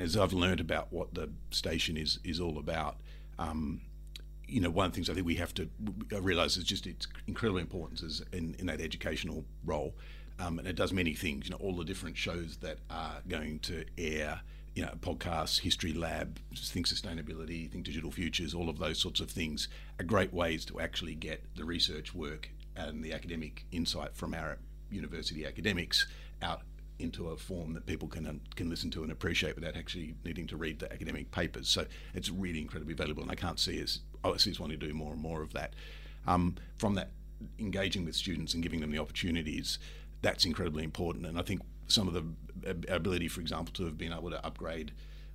as I've learned about what the station is is all about, um, you know, one of the things I think we have to realise is just its incredible importance is in, in that educational role, um, and it does many things. You know, all the different shows that are going to air you know, podcasts, History Lab, Think Sustainability, Think Digital Futures, all of those sorts of things are great ways to actually get the research work and the academic insight from our university academics out into a form that people can can listen to and appreciate without actually needing to read the academic papers. So it's really incredibly valuable, and I can't see us see us wanting to do more and more of that. Um, from that, engaging with students and giving them the opportunities, that's incredibly important. And I think some of the ability, for example, to have been able to upgrade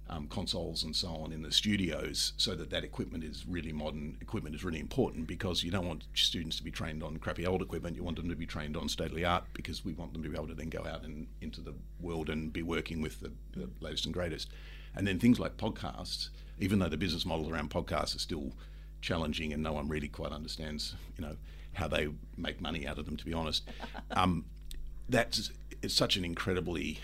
um, consoles and so on in the studios so that that equipment is really modern equipment is really important because you don't want students to be trained on crappy old equipment you want them to be trained on state of the art because we want them to be able to then go out and into the world and be working with the, the latest and greatest and then things like podcasts even though the business model around podcasts are still challenging and no one really quite understands you know how they make money out of them to be honest um, that's it's such an incredibly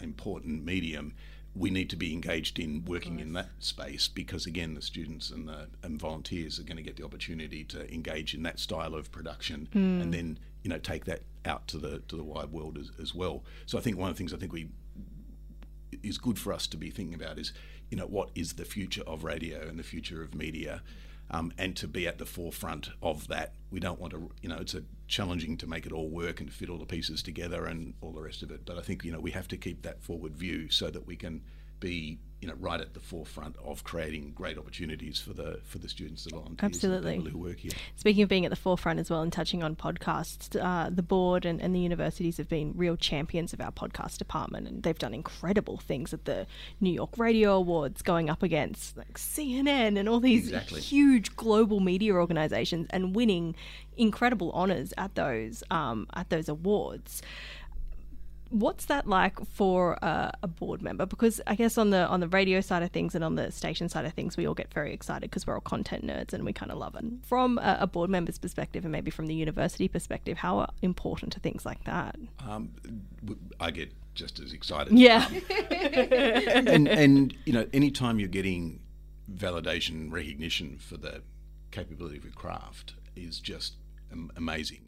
important medium. We need to be engaged in working in that space because, again, the students and the and volunteers are going to get the opportunity to engage in that style of production, mm. and then you know take that out to the to the wide world as, as well. So I think one of the things I think we is good for us to be thinking about is you know what is the future of radio and the future of media um, and to be at the forefront of that. We don't want to, you know, it's a challenging to make it all work and fit all the pieces together and all the rest of it. But I think you know we have to keep that forward view so that we can be you know right at the forefront of creating great opportunities for the for the students that on absolutely people who work here. Speaking of being at the forefront as well and touching on podcasts, uh, the board and, and the universities have been real champions of our podcast department, and they've done incredible things at the New York Radio Awards, going up against like CNN and all these exactly. huge global media organizations and winning incredible honors at those um, at those awards what's that like for uh, a board member? Because i guess on the on the radio side of things and on the station side of things we all get very excited because we're all content nerds and we kind of love it. From a, a, board member's perspective and maybe from the university perspective how important are things like that? Um, i get just as excited. Yeah. And and you know anytime you're getting validation recognition for the capability of your craft is just amazing